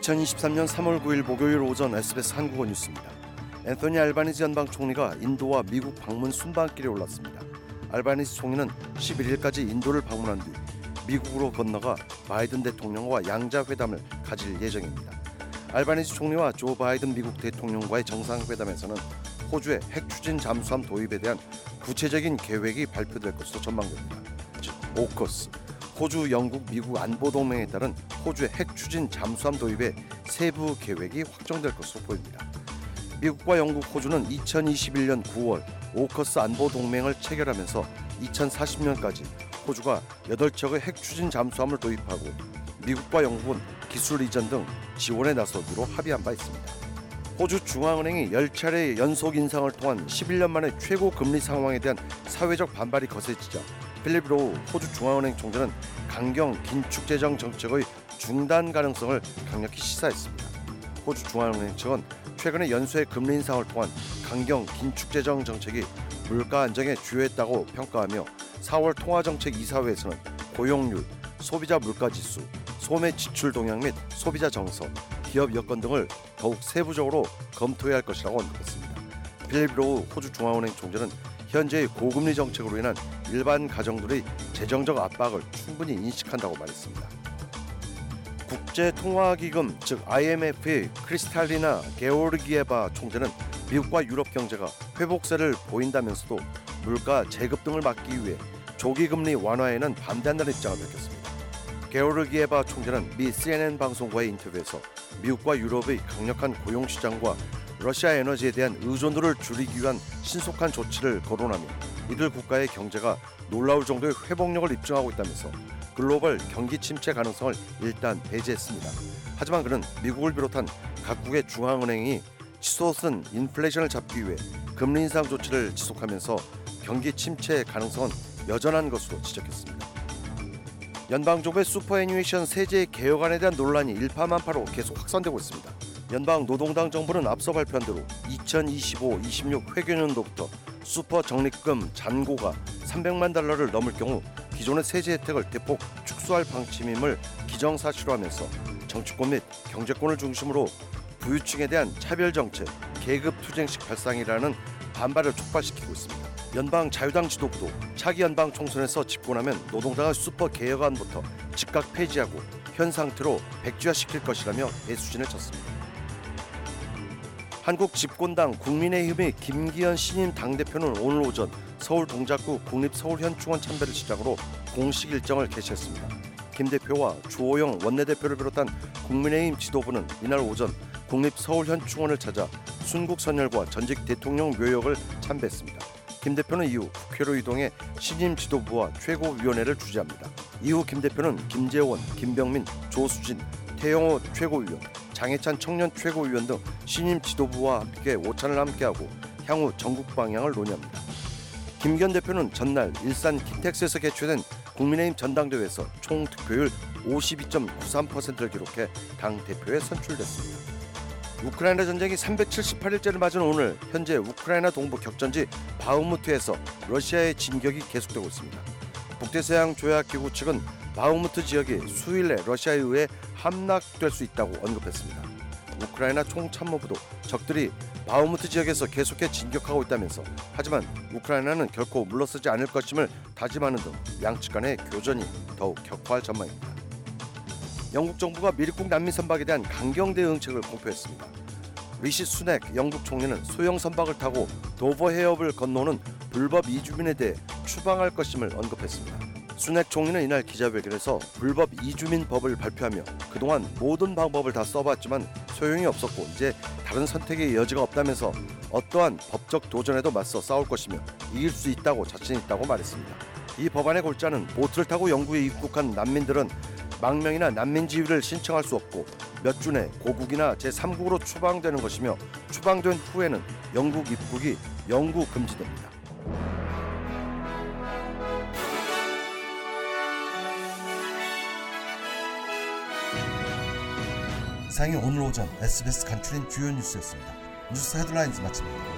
2023년 3월 9일 목요일 오전 SBS 한국어 뉴스입니다. 앤토니 알바니지 연방 총리가 인도와 미국 방문 순방길에 올랐습니다. 알바니지 총리는 11일까지 인도를 방문한 뒤 미국으로 건너가 바이든 대통령과 양자 회담을 가질 예정입니다. 알바니지 총리와 조 바이든 미국 대통령과의 정상회담에서는 호주의 핵 추진 잠수함 도입에 대한 구체적인 계획이 발표될 것으로 전망됩니다. 즉 오커스 호주, 영국, 미국 안보 동맹에 따른 호주의 핵 추진 잠수함 도입의 세부 계획이 확정될 것으로 보입니다. 미국과 영국, 호주는 2021년 9월 오커스 안보 동맹을 체결하면서 2040년까지 호주가 8척의 핵 추진 잠수함을 도입하고 미국과 영국은 기술 이전 등 지원에 나서기로 합의한 바 있습니다. 호주 중앙은행이 10차례 연속 인상을 통한 11년 만에 최고 금리 상황에 대한 사회적 반발이 거세지자 필립 로우 호주 중앙은행 총재는 강경 긴축 재정 정책의 중단 가능성을 강력히 시사했습니다. 호주 중앙은행 측은 최근에 연쇄 금리 인상을 통한 강경 긴축 재정 정책이 물가 안정에 주효했다고 평가하며 4월 통화정책 이사회에서는 고용률, 소비자 물가 지수, 소매 지출 동향 및 소비자 정서, 기업 여건 등을 더욱 세부적으로 검토해야 할 것이라고 언급했습니다. 필립 로우 호주 중앙은행 총재는 현재의 고금리 정책으로 인한 일반 가정들의 재정적 압박을 충분히 인식한다고 말했습니다. 국제통화기금 즉 IMF의 크리스탈리나 게오르기에바 총재는 미국과 유럽 경제가 회복세를 보인다면서도 물가 재급등을 막기 위해 조기 금리 완화에는 반대한다는 입장을 밝혔습니다. 게오르기에바 총재는 미 CNN 방송과의 인터뷰에서 미국과 유럽의 강력한 고용 시장과 러시아 에너지에 대한 의존도를 줄이기 위한 신속한 조치를 거론하며 이들 국가의 경제가 놀라울 정도의 회복력을 입증하고 있다면서 글로벌 경기 침체 가능성을 일단 배제했습니다. 하지만 그는 미국을 비롯한 각국의 중앙은행이 치솟은 인플레이션을 잡기 위해 금리 인상 조치를 지속하면서 경기 침체 가능성은 여전한 것으로 지적했습니다. 연방정부의 슈퍼애니메이션 세제 개혁안에 대한 논란이 일파만파로 계속 확산되고 있습니다. 연방 노동당 정부는 앞서 발표한 대로 2025-26 회계년도부터 슈퍼 적립금 잔고가 300만 달러를 넘을 경우 기존의 세제 혜택을 대폭 축소할 방침임을 기정사실화 하면서 정치권 및 경제권을 중심으로 부유층에 대한 차별 정책, 계급 투쟁식 발상이라는 반발을 촉발시키고 있습니다. 연방 자유당 지도부도 차기 연방 총선에서 집권하면 노동당의 슈퍼 개혁안부터 즉각 폐지하고 현 상태로 백지화시킬 것이라며 배수진을 쳤습니다. 한국 집권당 국민의힘의 김기현 신임 당대표는 오늘 오전 서울 동작구 국립서울현충원 참배를 시작으로 공식 일정을 개시했습니다. 김 대표와 주호영 원내대표를 비롯한 국민의힘 지도부는 이날 오전 국립서울현충원을 찾아 순국선열과 전직 대통령 묘역을 참배했습니다. 김 대표는 이후 국회로 이동해 신임 지도부와 최고위원회를 주재합니다. 이후 김 대표는 김재원, 김병민, 조수진, 태영호 최고위원, 장해찬 청년 최고위원 등 신임 지도부와 함께 오찬을 함께하고 향후 전국 방향을 논의합니다. 김기현 대표는 전날 일산 킨텍스에서 개최된 국민의힘 전당대회에서 총 득표율 52.93%를 기록해 당 대표에 선출됐습니다. 우크라이나 전쟁이 378일째를 맞은 오늘 현재 우크라이나 동부 격전지 바흐무트에서 러시아의 진격이 계속되고 있습니다. 북대서양 조약기구 측은 바흐무트 지역이 수일 내 러시아에 의해 함락될 수 있다고 언급했습니다. 우크라이나 총참모부도 적들이 바흐무트 지역에서 계속해 진격하고 있다면서 하지만 우크라이나는 결코 물러서지 않을 것임을 다짐하는 등 양측 간의 교전이 더욱 격화할 전망입니다. 영국 정부가 미리국 난민 선박에 대한 강경 대응책을 공표했습니다. 리시 수넥 영국 총리는 소형 선박을 타고 도버 해협을 건너는 불법 이주민에 대해 추방할 것임을 언급했습니다. 수넥 총리는 이날 기자회견에서 불법 이주민 법을 발표하며 그동안 모든 방법을 다 써봤지만 소용이 없었고 이제 다른 선택의 여지가 없다면서 어떠한 법적 도전에도 맞서 싸울 것이며 이길 수 있다고 자신 있다고 말했습니다. 이 법안의 골자는 보트를 타고 영국에 입국한 난민들은 망명이나 난민 지위를 신청할 수 없고 몇 주 내 고국이나 제3국으로 추방되는 것이며 추방된 후에는 영국 입국이 영구 금지됩니다. 이상이 오늘 오전 SBS 간추린 주요 뉴스였습니다. 뉴스 헤드라인즈 마칩니다.